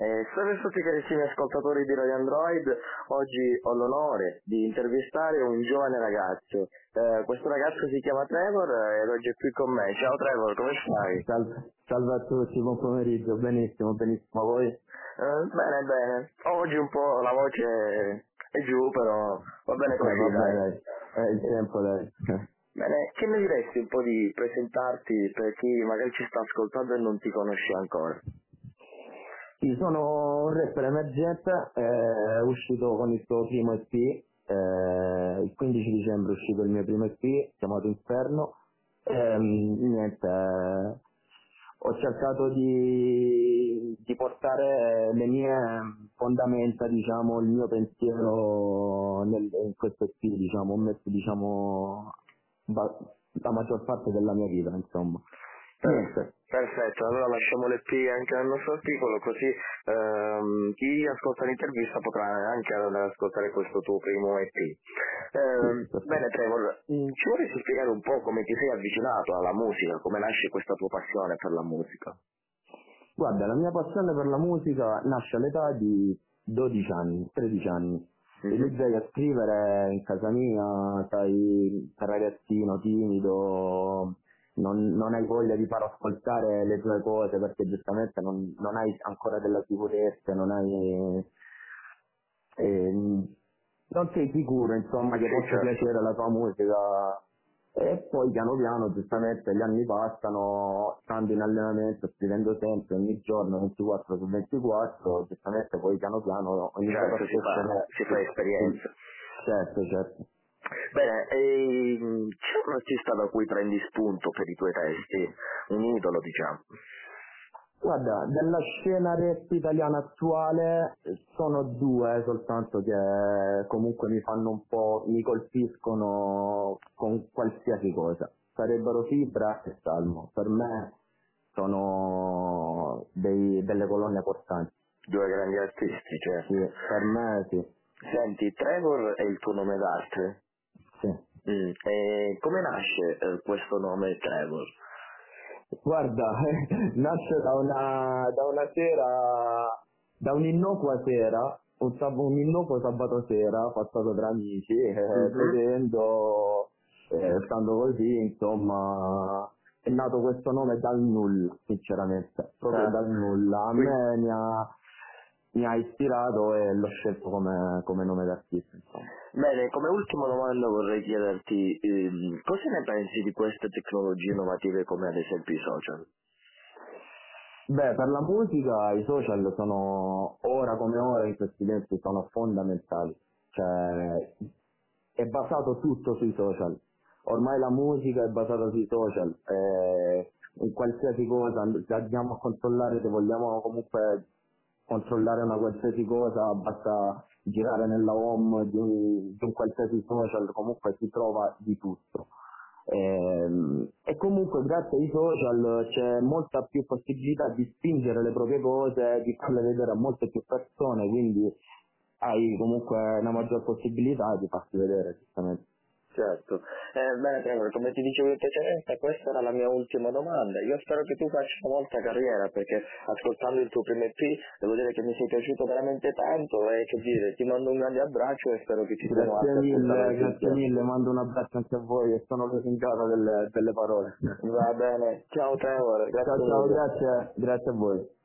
Eh, salve a tutti carissimi ascoltatori di Radio Android, oggi ho l'onore di intervistare un giovane ragazzo. Eh, questo ragazzo si chiama Trevor ed oggi è qui con me. Ciao Trevor, come stai? Salve, salve a tutti, buon pomeriggio, benissimo, benissimo, voi? Eh, bene, bene. Oggi un po' la voce è giù, però va bene così, Eh, dai. dai. Eh, il tempo, dai. Bene, che mi diresti un po' di presentarti per chi magari ci sta ascoltando e non ti conosce ancora? Sì, sono un rapper emergente, eh, uscito con il suo primo EP, eh, il 15 dicembre è uscito il mio primo EP, chiamato Inferno, Ehm, niente, eh, ho cercato di, di portare le mie fondamenta, diciamo, il mio pensiero nel, in questo EP, diciamo, ho messo, diciamo, la maggior parte della mia vita, insomma. Perfetto, allora lasciamo l'EP anche nel nostro articolo così ehm, chi ascolta l'intervista potrà anche ascoltare questo tuo primo EP. Ehm, Sì, bene Trevor, mm, ci vorresti spiegare un po' come ti sei avvicinato alla musica, come nasce questa tua passione per la musica? Guarda, la mia passione per la musica nasce all'età di 12 anni, 13 anni. Mhm. Iniziai a scrivere in casa mia, sai, ragazzino timido, non, non hai voglia di far ascoltare le tue cose perché giustamente non, non hai ancora della sicurezza, non hai... ehm, non sei sicuro insomma che possa certo. piacere la tua musica e poi piano piano giustamente gli anni passano, stando in allenamento, scrivendo sempre ogni giorno 24 su 24, giustamente poi piano piano iniziato Certo, si fa, si fa esperienza. Certo, certo. Bene, ehm, un artista da cui prendi spunto per i tuoi testi? Un idolo diciamo. Guarda, della scena rap italiana attuale sono due soltanto che comunque mi fanno un po', mi colpiscono con qualsiasi cosa. Sarebbero Fibra e Salmo. Per me sono dei- delle colonne portanti. Due grandi artisti, certo. Sì, per me sì. Senti, Trevor è il tuo nome d'arte? sì. Mm, E come nasce eh, questo nome Trevor? Guarda, nasce da una, da una sera, da un'innocua sera, un, sab- un innocuo sabato sera passato tra amici, eh, Mhm. bevendo, eh, stando così, insomma, è nato questo nome dal nulla, sinceramente, proprio Ah. dal nulla. A me mi ha, mi ha ispirato e l'ho scelto come, come nome d'artista, insomma. Bene, come ultima domanda vorrei chiederti ehm, cosa ne pensi di queste tecnologie innovative come ad esempio i social? Beh, per la musica i social sono, ora come ora in questi tempi, sono fondamentali. Cioè, è basato tutto sui social. Ormai la musica è basata sui social. eh, in qualsiasi cosa, andiamo a controllare, se vogliamo comunque controllare una qualsiasi cosa, basta girare nella home di un, di un qualsiasi social, comunque si trova di tutto. Ehm, E, comunque grazie ai social c'è molta più possibilità di spingere le proprie cose, di farle vedere a molte più persone, quindi hai comunque una maggior possibilità di farsi vedere, giustamente. Certo. Eh, bene Trevor, come ti dicevo in precedenza, questa era la mia ultima domanda. Io spero che tu faccia molta carriera perché ascoltando il tuo primo EP devo dire che mi sei piaciuto veramente tanto e che dire, ti mando un grande abbraccio e spero che ci siano Grazie altri mille, grazie mille, mando un abbraccio anche a voi e sono lusingato delle, delle parole. Va bene, ciao Trevor, grazie Ciao ciao, grazie, grazie a voi.